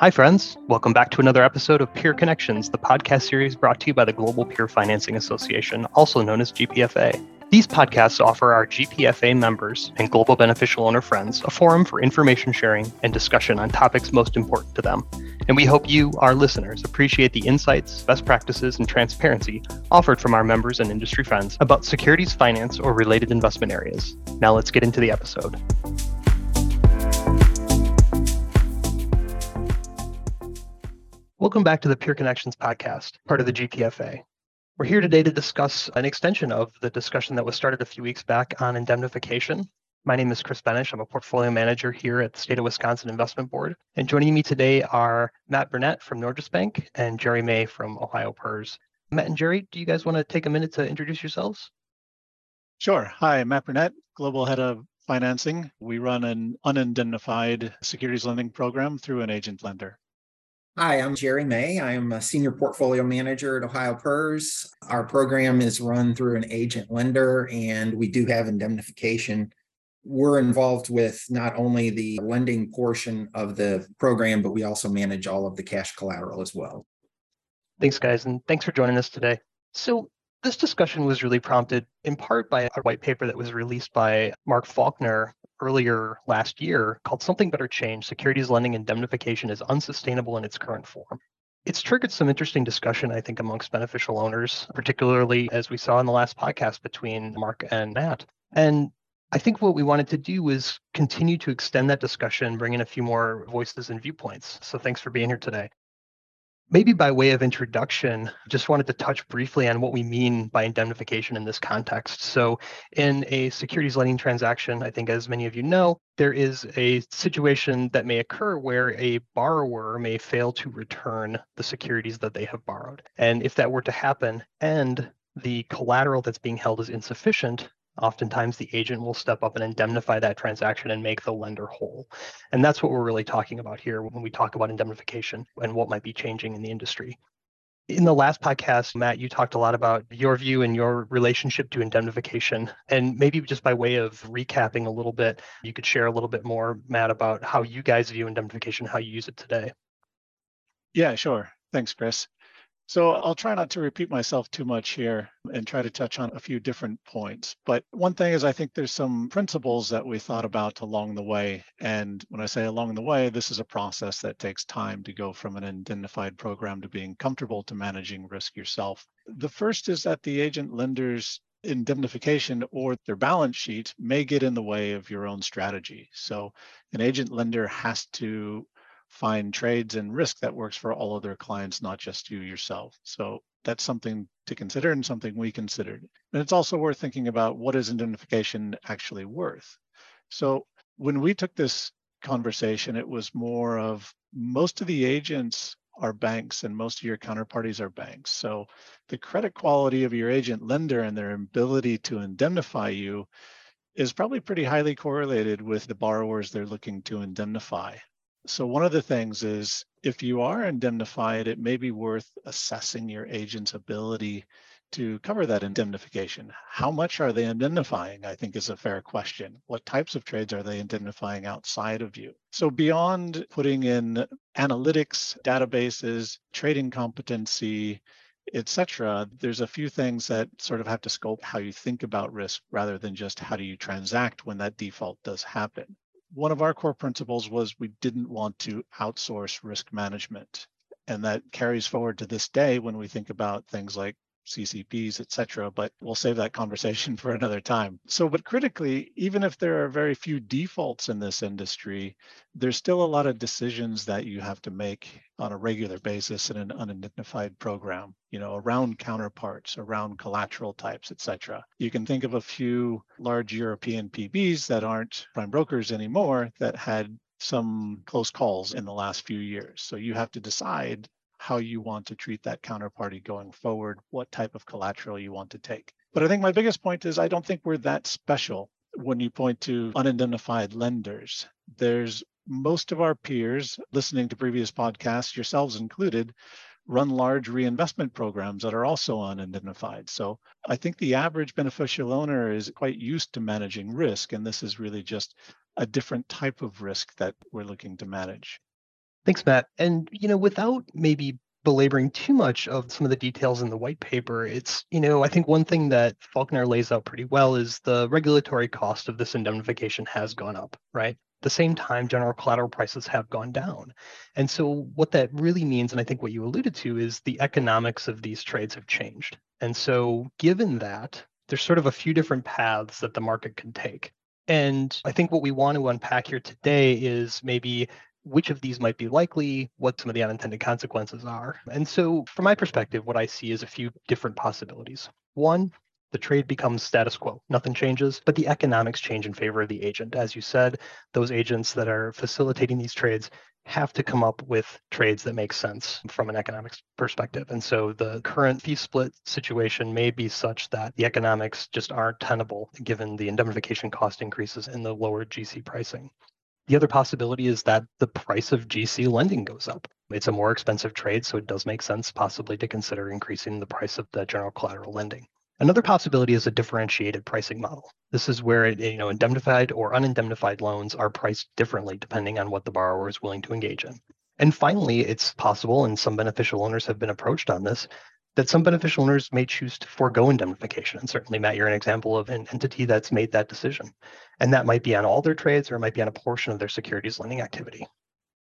Hi, friends. Welcome back to another episode of Peer Connections, the podcast series brought to you by the Global Peer Financing Association, also known as GPFA. These podcasts offer our GPFA members and global beneficial owner friends a forum for information sharing and discussion on topics most important to them. And we hope you, our listeners, appreciate the insights, best practices, and transparency offered from our members and industry friends about securities, finance, or related investment areas. Now let's get into the episode. Welcome back to the Peer Connections podcast, part of the GPFA. We're here today to discuss an extension of the discussion that was started a few weeks back on indemnification. My name is Chris Benish. I'm a portfolio manager here at the State of Wisconsin Investment Board. And joining me today are Matt Burnett from Norges Bank and Jerry May from Ohio PERS. Matt and Jerry, do you guys want to take a minute to introduce yourselves? Sure. Hi, Matt Burnett, Global Head of Financing. We run an unindemnified securities lending program through an agent lender. Hi, I'm Jerry May. I'm a senior portfolio manager at Ohio PERS. Our program is run through an agent lender, and we do have indemnification. We're involved with not only the lending portion of the program, but we also manage all of the cash collateral as well. Thanks, guys, and thanks for joining us today. So, this discussion was really prompted in part by a white paper that was released by Mark Faulkner earlier last year called Something Better Change Securities Lending Indemnification is Unsustainable in its Current Form. It's triggered some interesting discussion, I think, amongst beneficial owners, particularly as we saw in the last podcast between Mark and Matt. And I think what we wanted to do was continue to extend that discussion, bring in a few more voices and viewpoints. So thanks for being here today. Maybe by way of introduction, just wanted to touch briefly on what we mean by indemnification in this context. So, in a securities lending transaction, I think as many of you know, there is a situation that may occur where a borrower may fail to return the securities that they have borrowed. And if that were to happen and the collateral that's being held is insufficient, oftentimes the agent will step up and indemnify that transaction and make the lender whole. And that's what we're really talking about here when we talk about indemnification and what might be changing in the industry. In the last podcast, Matt, you talked a lot about your view and your relationship to indemnification. And maybe just by way of recapping a little bit, you could share a little bit more, Matt, about how you guys view indemnification, how you use it today. Yeah, sure. Thanks, Chris. So I'll try not to repeat myself too much here and try to touch on a few different points. But one thing is I think there's some principles that we thought about along the way. And when I say along the way, this is a process that takes time to go from an indemnified program to being comfortable to managing risk yourself. The first is that the agent lenders indemnification or their balance sheet may get in the way of your own strategy. So an agent lender has to find trades and risk that works for all of their clients, not just you yourself. So that's something to consider and something we considered. And it's also worth thinking about what is indemnification actually worth. So when we took this conversation, it was more of most of the agents are banks and most of your counterparties are banks. So the credit quality of your agent lender and their ability to indemnify you is probably pretty highly correlated with the borrowers they're looking to indemnify. So one of the things is if you are indemnified, it may be worth assessing your agent's ability to cover that indemnification. How much are they indemnifying? I think is a fair question. What types of trades are they indemnifying outside of you? So beyond putting in analytics, databases, trading competency, etc., there's a few things that sort of have to scope how you think about risk rather than just how do you transact when that default does happen one of our core principles was we didn't want to outsource risk management. And that carries forward to this day when we think about things like CCPs, et cetera, but we'll save that conversation for another time. So, but critically, even if there are very few defaults in this industry, there's still a lot of decisions that you have to make on a regular basis in an unindemnified program, you know, around counterparts, around collateral types, et cetera. You can think of a few large European PBs that aren't prime brokers anymore that had some close calls in the last few years. So you have to decide how you want to treat that counterparty going forward, what type of collateral you want to take. But I think my biggest point is I don't think we're that special when you point to unindemnified lenders. There's most of our peers listening to previous podcasts, yourselves included, run large reinvestment programs that are also unindemnified. So I think the average beneficial owner is quite used to managing risk, and this is really just a different type of risk that we're looking to manage. Thanks, Matt. And, you know, without maybe belaboring too much of some of the details in the white paper, it's, you know, I think one thing that Faulkner lays out pretty well is the regulatory cost of this indemnification has gone up, right? At the same time, general collateral prices have gone down. And so what that really means, and I think what you alluded to, is the economics of these trades have changed. And so given that, there's sort of a few different paths that the market can take. And I think what we want to unpack here today is maybe which of these might be likely, what some of the unintended consequences are. And so, from my perspective, what I see is a few different possibilities. One, the trade becomes status quo. Nothing changes, but the economics change in favor of the agent. As you said, those agents that are facilitating these trades have to come up with trades that make sense from an economics perspective. And so the current fee split situation may be such that the economics just aren't tenable given the indemnification cost increases and the lower GC pricing. The other possibility is that the price of GC lending goes up. It's a more expensive trade, so it does make sense possibly to consider increasing the price of the general collateral lending. Another possibility is a differentiated pricing model. This is where you know indemnified or unindemnified loans are priced differently depending on what the borrower is willing to engage in. And finally, it's possible, and some beneficial owners have been approached on this, that some beneficial owners may choose to forego indemnification. And certainly, Matt, you're an example of an entity that's made that decision. And that might be on all their trades or it might be on a portion of their securities lending activity.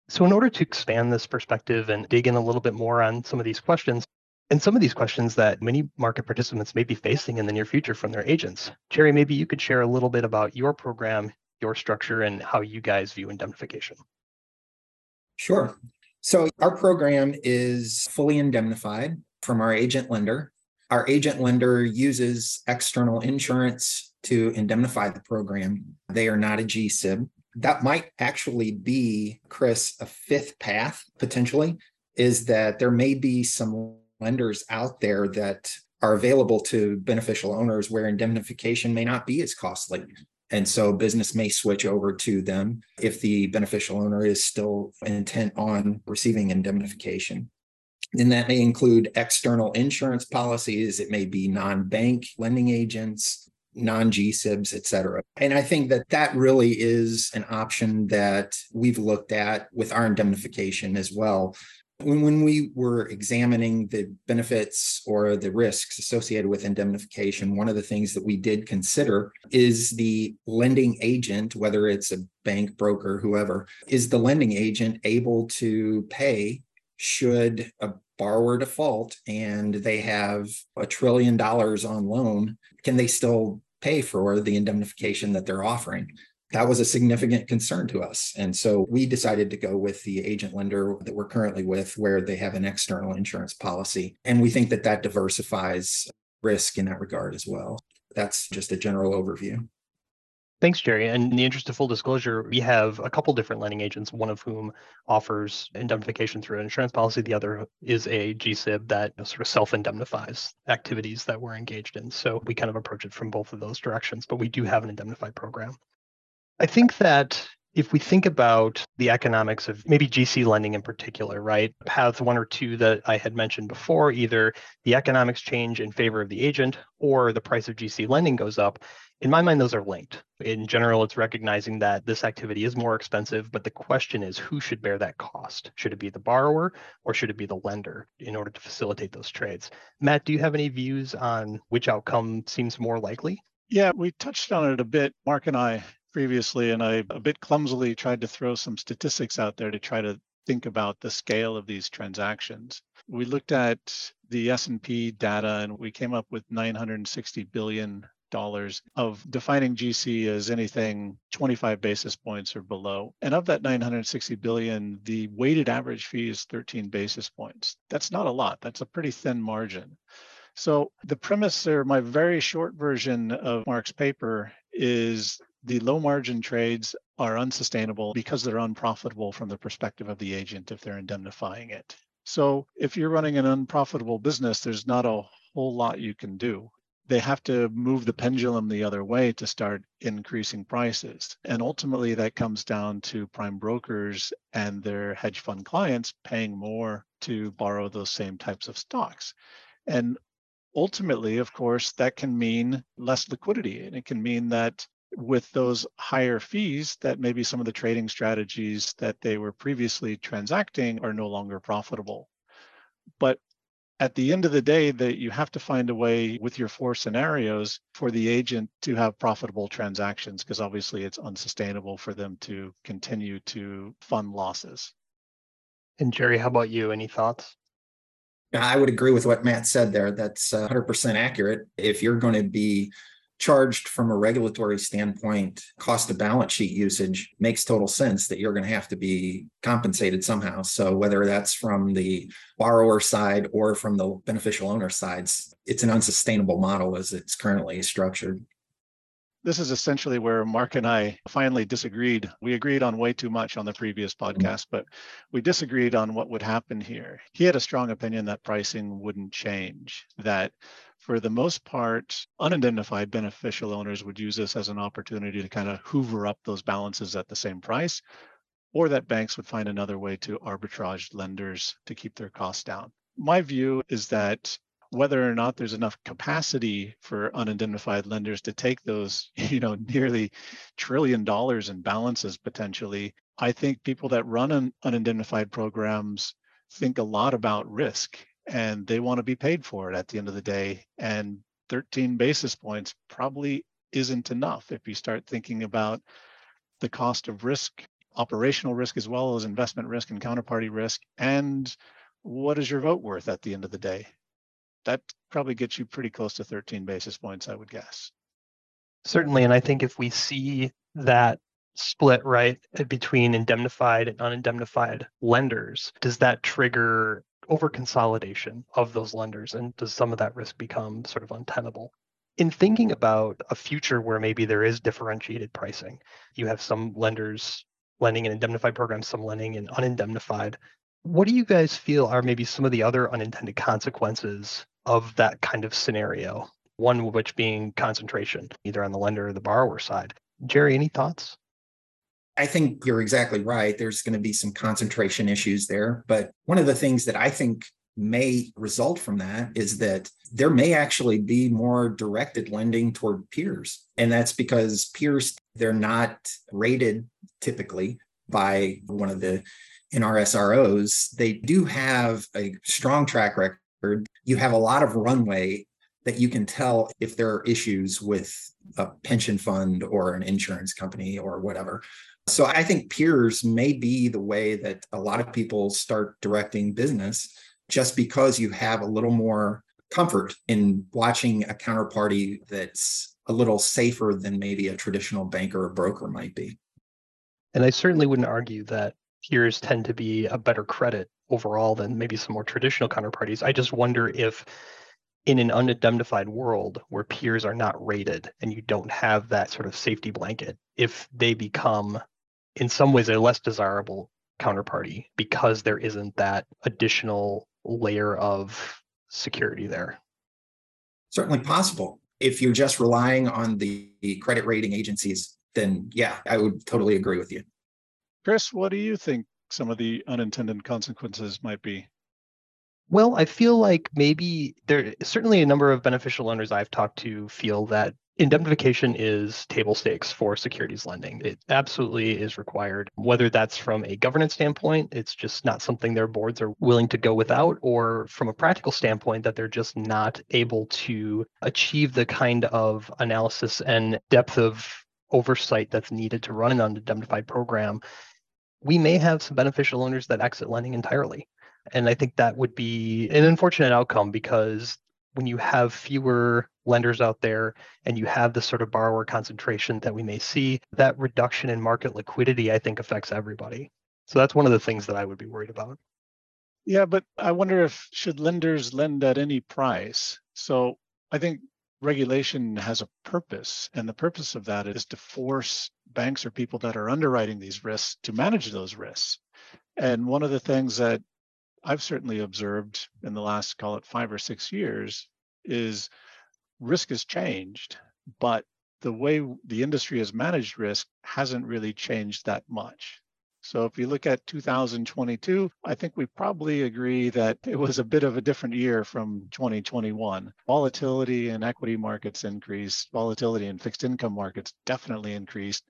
So, in order to expand this perspective and dig in a little bit more on some of these questions, and some of these questions that many market participants may be facing in the near future from their agents, Jerry, maybe you could share a little bit about your program, your structure, and how you guys view indemnification. Sure. So, our program is fully indemnified from our agent lender. Our agent lender uses external insurance to indemnify the program. They are not a GSIB. That might actually be, Chris, a fifth path potentially, is that there may be some lenders out there that are available to beneficial owners where indemnification may not be as costly. And so business may switch over to them if the beneficial owner is still intent on receiving indemnification. And that may include external insurance policies. It may be non-bank lending agents, non-GSIBs, et cetera. And I think that that really is an option that we've looked at with our indemnification as well. When, when we were examining the benefits or the risks associated with indemnification, one of the things that we did consider is the lending agent, whether it's a bank, broker, whoever, is the lending agent able to pay should a borrower default and they have a trillion dollars on loan, can they still pay for the indemnification that they're offering? That was a significant concern to us. And so we decided to go with the agent lender that we're currently with, where they have an external insurance policy. And we think that that diversifies risk in that regard as well. That's just a general overview. Thanks, Jerry. And in the interest of full disclosure, we have a couple different lending agents, one of whom offers indemnification through an insurance policy. The other is a GSIB that sort of self indemnifies activities that we're engaged in. So we kind of approach it from both of those directions, but we do have an indemnified program. I think that if we think about the economics of maybe GC lending in particular, right? Paths one or two that I had mentioned before, either the economics change in favor of the agent or the price of GC lending goes up in my mind, those are linked. In general, it's recognizing that this activity is more expensive, but the question is who should bear that cost? Should it be the borrower or should it be the lender in order to facilitate those trades? Matt, do you have any views on which outcome seems more likely? Yeah, we touched on it a bit, Mark and I previously, and I a bit clumsily tried to throw some statistics out there to try to think about the scale of these transactions. We looked at the S&P data and we came up with 960 billion dollars of defining GC as anything 25 basis points or below. And of that 960 billion, the weighted average fee is 13 basis points. That's not a lot. That's a pretty thin margin. So the premise or my very short version of Mark's paper is the low margin trades are unsustainable because they're unprofitable from the perspective of the agent if they're indemnifying it. So if you're running an unprofitable business, there's not a whole lot you can do they have to move the pendulum the other way to start increasing prices. And ultimately, that comes down to prime brokers and their hedge fund clients paying more to borrow those same types of stocks. And ultimately, of course, that can mean less liquidity. And it can mean that with those higher fees that maybe some of the trading strategies that they were previously transacting are no longer profitable. But at the end of the day that you have to find a way with your four scenarios for the agent to have profitable transactions because obviously it's unsustainable for them to continue to fund losses. And jerry how about you? Any thoughts? I would agree with what matt said there. That's uh, 100% accurate. If you're going to be charged from a regulatory standpoint, cost of balance sheet usage makes total sense that you're going to have to be compensated somehow. So whether that's from the borrower side or from the beneficial owner sides, it's an unsustainable model as it's currently structured. This is essentially where Mark and I finally disagreed. We agreed on way too much on the previous mm-hmm. podcast, but we disagreed on what would happen here. He had a strong opinion that pricing wouldn't change, that for the most part, unindemnified beneficial owners would use this as an opportunity to kind of hoover up those balances at the same price, or that banks would find another way to arbitrage lenders to keep their costs down. My view is that whether or not there's enough capacity for unindemnified lenders to take those, you know, nearly trillion dollars in balances potentially, I think people that run un- unindemnified programs think a lot about risk and they want to be paid for it at the end of the day. And 13 basis points probably isn't enough if you start thinking about the cost of risk, operational risk, as well as investment risk and counterparty risk. And what is your vote worth at the end of the day? That probably gets you pretty close to 13 basis points, I would guess. Certainly. And I think if we see that split right between indemnified and unindemnified lenders, does that trigger over consolidation of those lenders and does some of that risk become sort of untenable? In thinking about a future where maybe there is differentiated pricing you have some lenders lending in indemnified programs some lending in unindemnified what do you guys feel are maybe some of the other unintended consequences of that kind of scenario? One of which being concentration either on the lender or the borrower side. Jerry any thoughts I think you're exactly right. There's going to be some concentration issues there. But one of the things that I think may result from that is that there may actually be more directed lending toward peers. And that's because peers, they're not rated typically by one of the NRSROs. They do have a strong track record. You have a lot of runway that you can tell if there are issues with a pension fund or an insurance company or whatever. So I think peers may be the way that a lot of people start directing business just because you have a little more comfort in watching a counterparty that's a little safer than maybe a traditional banker or broker might be. And I certainly wouldn't argue that peers tend to be a better credit overall than maybe some more traditional counterparties. I just wonder if in an unindemnified world where peers are not rated and you don't have that sort of safety blanket, if they become in some ways a less desirable counterparty because there isn't that additional layer of security there. Certainly possible. If you're just relying on the credit rating agencies, then yeah, I would totally agree with you. Chris, what do you think some of the unintended consequences might be? Well, I feel like maybe there certainly a number of beneficial owners I've talked to feel that indemnification is table stakes for securities lending. It absolutely is required, whether that's from a governance standpoint, it's just not something their boards are willing to go without, or from a practical standpoint, that they're just not able to achieve the kind of analysis and depth of oversight that's needed to run an unindemnified program. We may have some beneficial owners that exit lending entirely. And I think that would be an unfortunate outcome because when you have fewer lenders out there and you have the sort of borrower concentration that we may see, that reduction in market liquidity, I think, affects everybody. So that's one of the things that I would be worried about. Yeah, but I wonder if should lenders lend at any price? So I think regulation has a purpose, and the purpose of that is to force banks or people that are underwriting these risks to manage those risks. And one of the things that I've certainly observed in the last, call it five or six years, is risk has changed, but the way the industry has managed risk hasn't really changed that much. So if you look at 2022, I think we probably agree that it was a bit of a different year from 2021. Volatility in equity markets increased, volatility in fixed income markets definitely increased.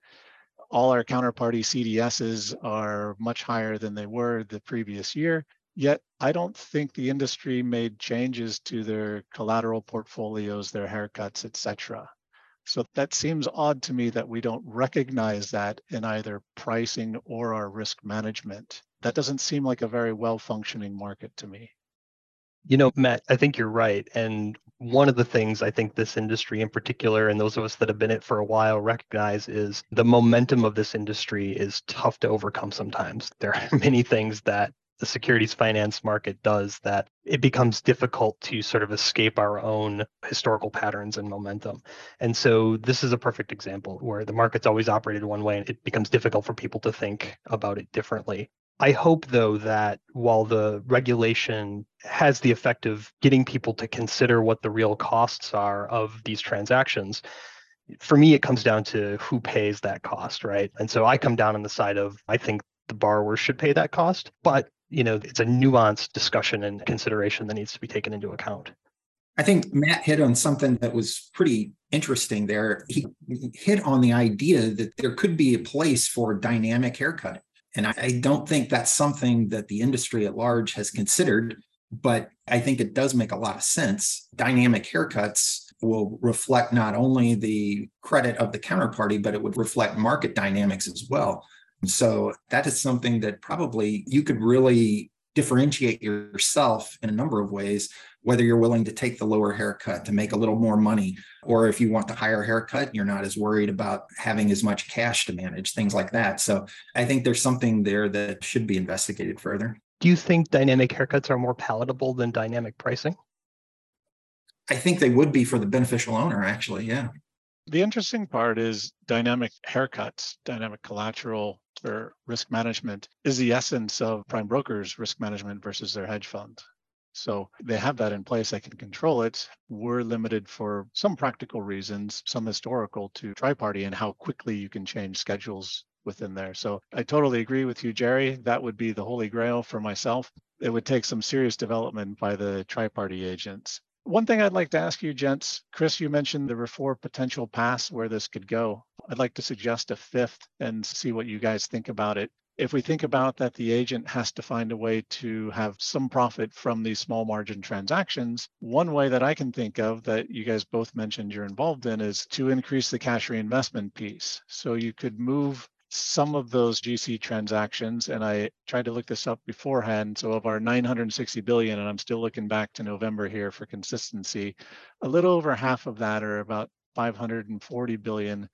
All our counterparty CDSs are much higher than they were the previous year. Yet I don't think the industry made changes to their collateral portfolios, their haircuts, etc. So that seems odd to me that we don't recognize that in either pricing or our risk management. That doesn't seem like a very well functioning market to me. You know, Matt, I think you're right. And one of the things I think this industry in particular, and those of us that have been it for a while, recognize is the momentum of this industry is tough to overcome sometimes. There are many things that the securities finance market does that it becomes difficult to sort of escape our own historical patterns and momentum. And so this is a perfect example where the market's always operated one way and it becomes difficult for people to think about it differently. I hope, though, that while the regulation has the effect of getting people to consider what the real costs are of these transactions, for me, it comes down to who pays that cost, right? And so I come down on the side of I think the borrower should pay that cost, but you know, it's a nuanced discussion and consideration that needs to be taken into account. I think Matt hit on something that was pretty interesting there. He hit on the idea that there could be a place for dynamic haircutting. And I don't think that's something that the industry at large has considered, but I think it does make a lot of sense. Dynamic haircuts will reflect not only the credit of the counterparty, but it would reflect market dynamics as well. So that is something that probably you could really differentiate yourself in a number of ways, whether you're willing to take the lower haircut to make a little more money, or if you want the higher haircut, you're not as worried about having as much cash to manage, things like that. So I think there's something there that should be investigated further. Do you think dynamic haircuts are more palatable than dynamic pricing? I think they would be for the beneficial owner, actually. Yeah. The interesting part is dynamic haircuts, dynamic collateral or risk management is the essence of prime brokers risk management versus their hedge fund. So they have that in place. They can control it. We're limited for some practical reasons, some historical to tri-party and how quickly you can change schedules within there. So I totally agree with you, Jerry. That would be the holy grail for myself. It would take some serious development by the tri-party agents. One thing I'd like to ask you, gents, Chris, you mentioned there were four potential paths where this could go. I'd like to suggest a fifth and see what you guys think about it. If we think about that, the agent has to find a way to have some profit from these small margin transactions. One way that I can think of that you guys both mentioned you're involved in is to increase the cash reinvestment piece. So you could move some of those GC transactions, and I tried to look this up beforehand. So of our 960 billion, and I'm still looking back to November here for consistency, a little over half of that, or about 540 billion,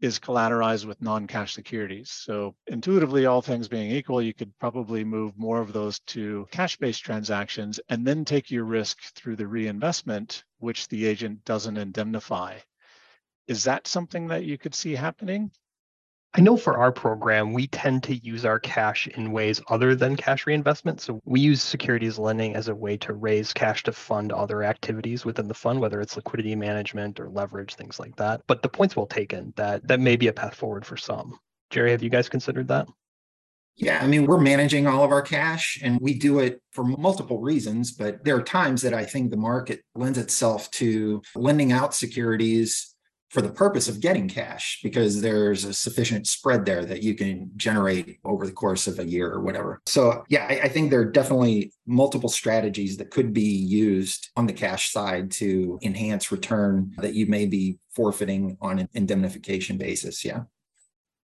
is collateralized with non-cash securities. So intuitively, all things being equal, you could probably move more of those to cash-based transactions and then take your risk through the reinvestment, which the agent doesn't indemnify. Is that something that you could see happening? I know for our program, we tend to use our cash in ways other than cash reinvestment. So we use securities lending as a way to raise cash to fund other activities within the fund, whether it's liquidity management or leverage, things like that. But the point's well taken that that may be a path forward for some. Jerry, have you guys considered that? Yeah, I mean, we're managing all of our cash and we do it for multiple reasons, but there are times that I think the market lends itself to lending out securities for the purpose of getting cash because there's a sufficient spread there that you can generate over the course of a year or whatever. So, yeah, I, I, think there are definitely multiple strategies that could be used on the cash side to enhance return that you may be forfeiting on an indemnification basis. Yeah.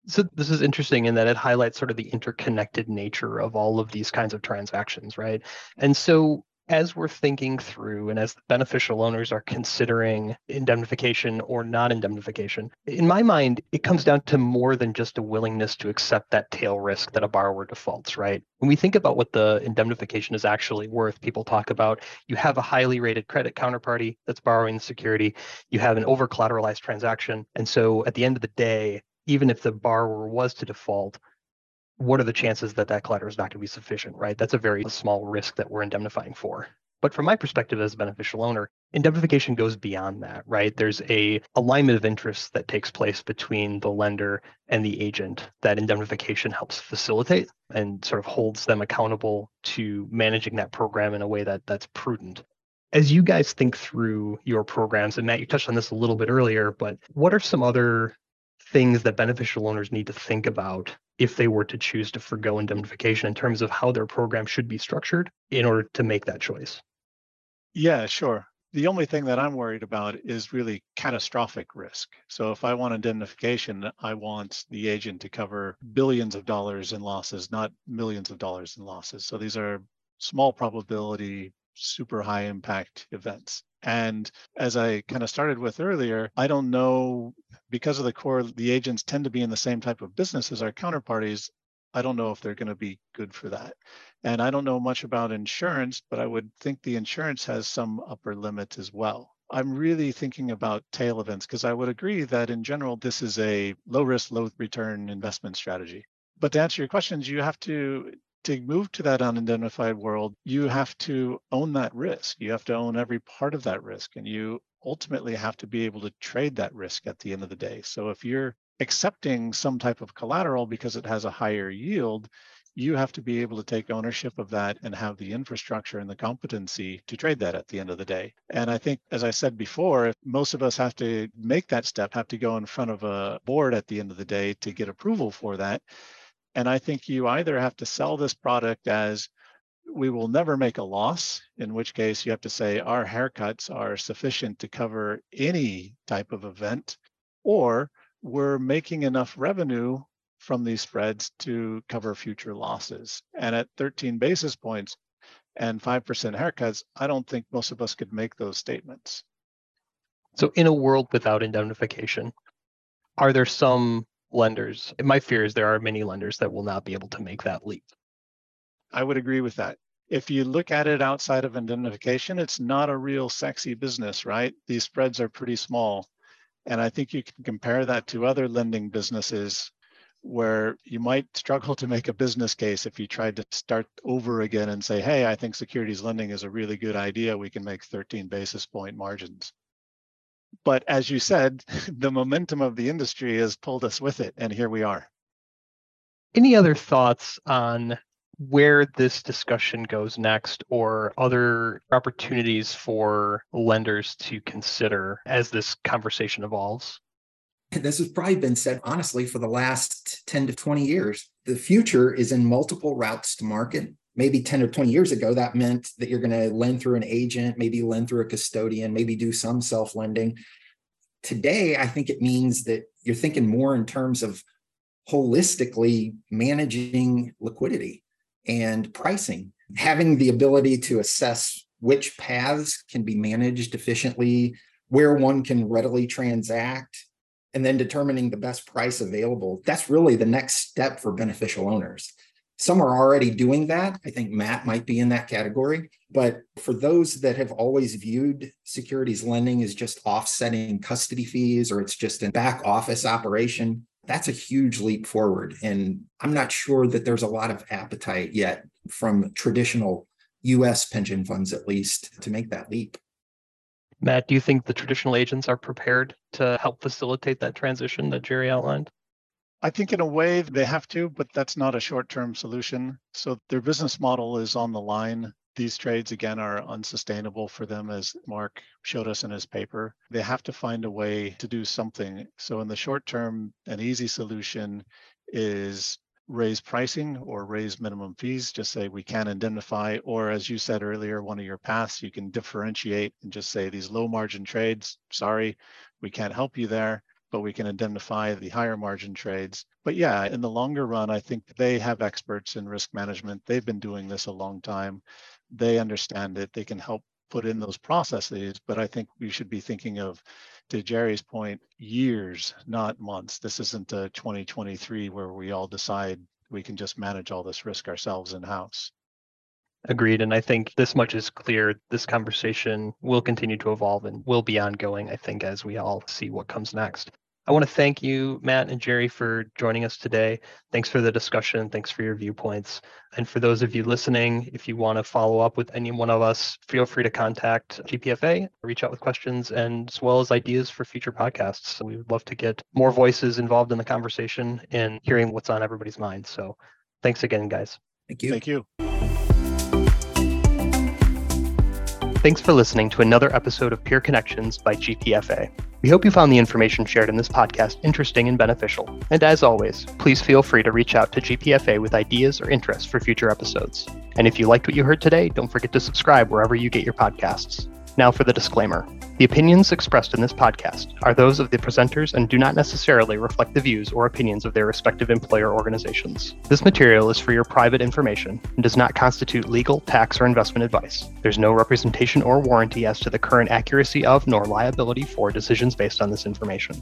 So this is interesting in that it highlights sort of the interconnected nature of all of these kinds of transactions, right? And so as we're thinking through and as the beneficial owners are considering indemnification or not indemnification, in my mind, it comes down to more than just a willingness to accept that tail risk that a borrower defaults, right? When we think about what the indemnification is actually worth, people talk about you have a highly rated credit counterparty that's borrowing the security, you have an over collateralized transaction. And so at the end of the day, even if the borrower was to default, what are the chances that that collateral is not going to be sufficient, right? That's a very small risk that we're indemnifying for. But from my perspective as a beneficial owner, indemnification goes beyond that, right? There's a alignment of interests that takes place between the lender and the agent that indemnification helps facilitate and sort of holds them accountable to managing that program in a way that that's prudent. As you guys think through your programs, and Matt, you touched on this a little bit earlier, but what are some other things that beneficial owners need to think about if they were to choose to forego indemnification in terms of how their program should be structured in order to make that choice? Yeah, sure. The only thing that I'm worried about is really catastrophic risk. So if I want indemnification, I want the agent to cover billions of dollars in losses, not millions of dollars in losses. So these are small probability, super high impact events. And as I kind of started with earlier, I don't know because of the core, the agents tend to be in the same type of business as our counterparties. I don't know if they're going to be good for that. And I don't know much about insurance, but I would think the insurance has some upper limit as well. I'm really thinking about tail events because I would agree that in general, this is a low risk, low return investment strategy. But to answer your questions, you have to to move to that unindemnified world, you have to own that risk. You have to own every part of that risk, and you ultimately have to be able to trade that risk at the end of the day. So if you're accepting some type of collateral because it has a higher yield, you have to be able to take ownership of that and have the infrastructure and the competency to trade that at the end of the day. And I think, as I said before, most of us have to make that step, have to go in front of a board at the end of the day to get approval for that. And I think you either have to sell this product as we will never make a loss, in which case you have to say our haircuts are sufficient to cover any type of event, or we're making enough revenue from these spreads to cover future losses. And at 13 basis points and 5% haircuts, I don't think most of us could make those statements. So, in a world without indemnification, are there some lenders? My fear is there are many lenders that will not be able to make that leap. I would agree with that. If you look at it outside of indemnification, it's not a real sexy business, right? These spreads are pretty small. And I think you can compare that to other lending businesses where you might struggle to make a business case if you tried to start over again and say, hey, I think securities lending is a really good idea. We can make 13 basis point margins. But as you said, the momentum of the industry has pulled us with it, and here we are. Any other thoughts on where this discussion goes next or other opportunities for lenders to consider as this conversation evolves? This has probably been said honestly for the last 10 to 20 years. The future is in multiple routes to market. Maybe 10 or 20 years ago, that meant that you're going to lend through an agent, maybe lend through a custodian, maybe do some self lending. Today, I think it means that you're thinking more in terms of holistically managing liquidity and pricing, having the ability to assess which paths can be managed efficiently, where one can readily transact, and then determining the best price available. That's really the next step for beneficial owners. Some are already doing that. I think Matt might be in that category. But for those that have always viewed securities lending as just offsetting custody fees or it's just a back office operation, that's a huge leap forward. And I'm not sure that there's a lot of appetite yet from traditional US pension funds, at least, to make that leap. Matt, do you think the traditional agents are prepared to help facilitate that transition that Jerry outlined? I think in a way they have to, but that's not a short term solution. So their business model is on the line. These trades, again, are unsustainable for them, as Mark showed us in his paper. They have to find a way to do something. So, in the short term, an easy solution is raise pricing or raise minimum fees, just say we can indemnify, or as you said earlier, one of your paths, you can differentiate and just say these low margin trades, sorry, we can't help you there, but we can indemnify the higher margin trades. But yeah, in the longer run, I think they have experts in risk management. They've been doing this a long time. They understand it. They can help put in those processes, but I think we should be thinking of to Jerry's point, years, not months. This isn't a 2023 where we all decide we can just manage all this risk ourselves in house. Agreed. And I think this much is clear. This conversation will continue to evolve and will be ongoing, I think, as we all see what comes next. I want to thank you, Matt and Jerry, for joining us today. Thanks for the discussion. Thanks for your viewpoints. And for those of you listening, if you want to follow up with any one of us, feel free to contact GPFA, reach out with questions, and as well as ideas for future podcasts. We would love to get more voices involved in the conversation and hearing what's on everybody's mind. So thanks again, guys. Thank you. Thank you. Thanks for listening to another episode of Peer Connections by GPFA. We hope you found the information shared in this podcast interesting and beneficial. And as always, please feel free to reach out to GPFA with ideas or interests for future episodes. And if you liked what you heard today, don't forget to subscribe wherever you get your podcasts. Now for the disclaimer. The opinions expressed in this podcast are those of the presenters and do not necessarily reflect the views or opinions of their respective employer organizations. This material is for your private information and does not constitute legal, tax, or investment advice. There's no representation or warranty as to the current accuracy of nor liability for decisions based on this information.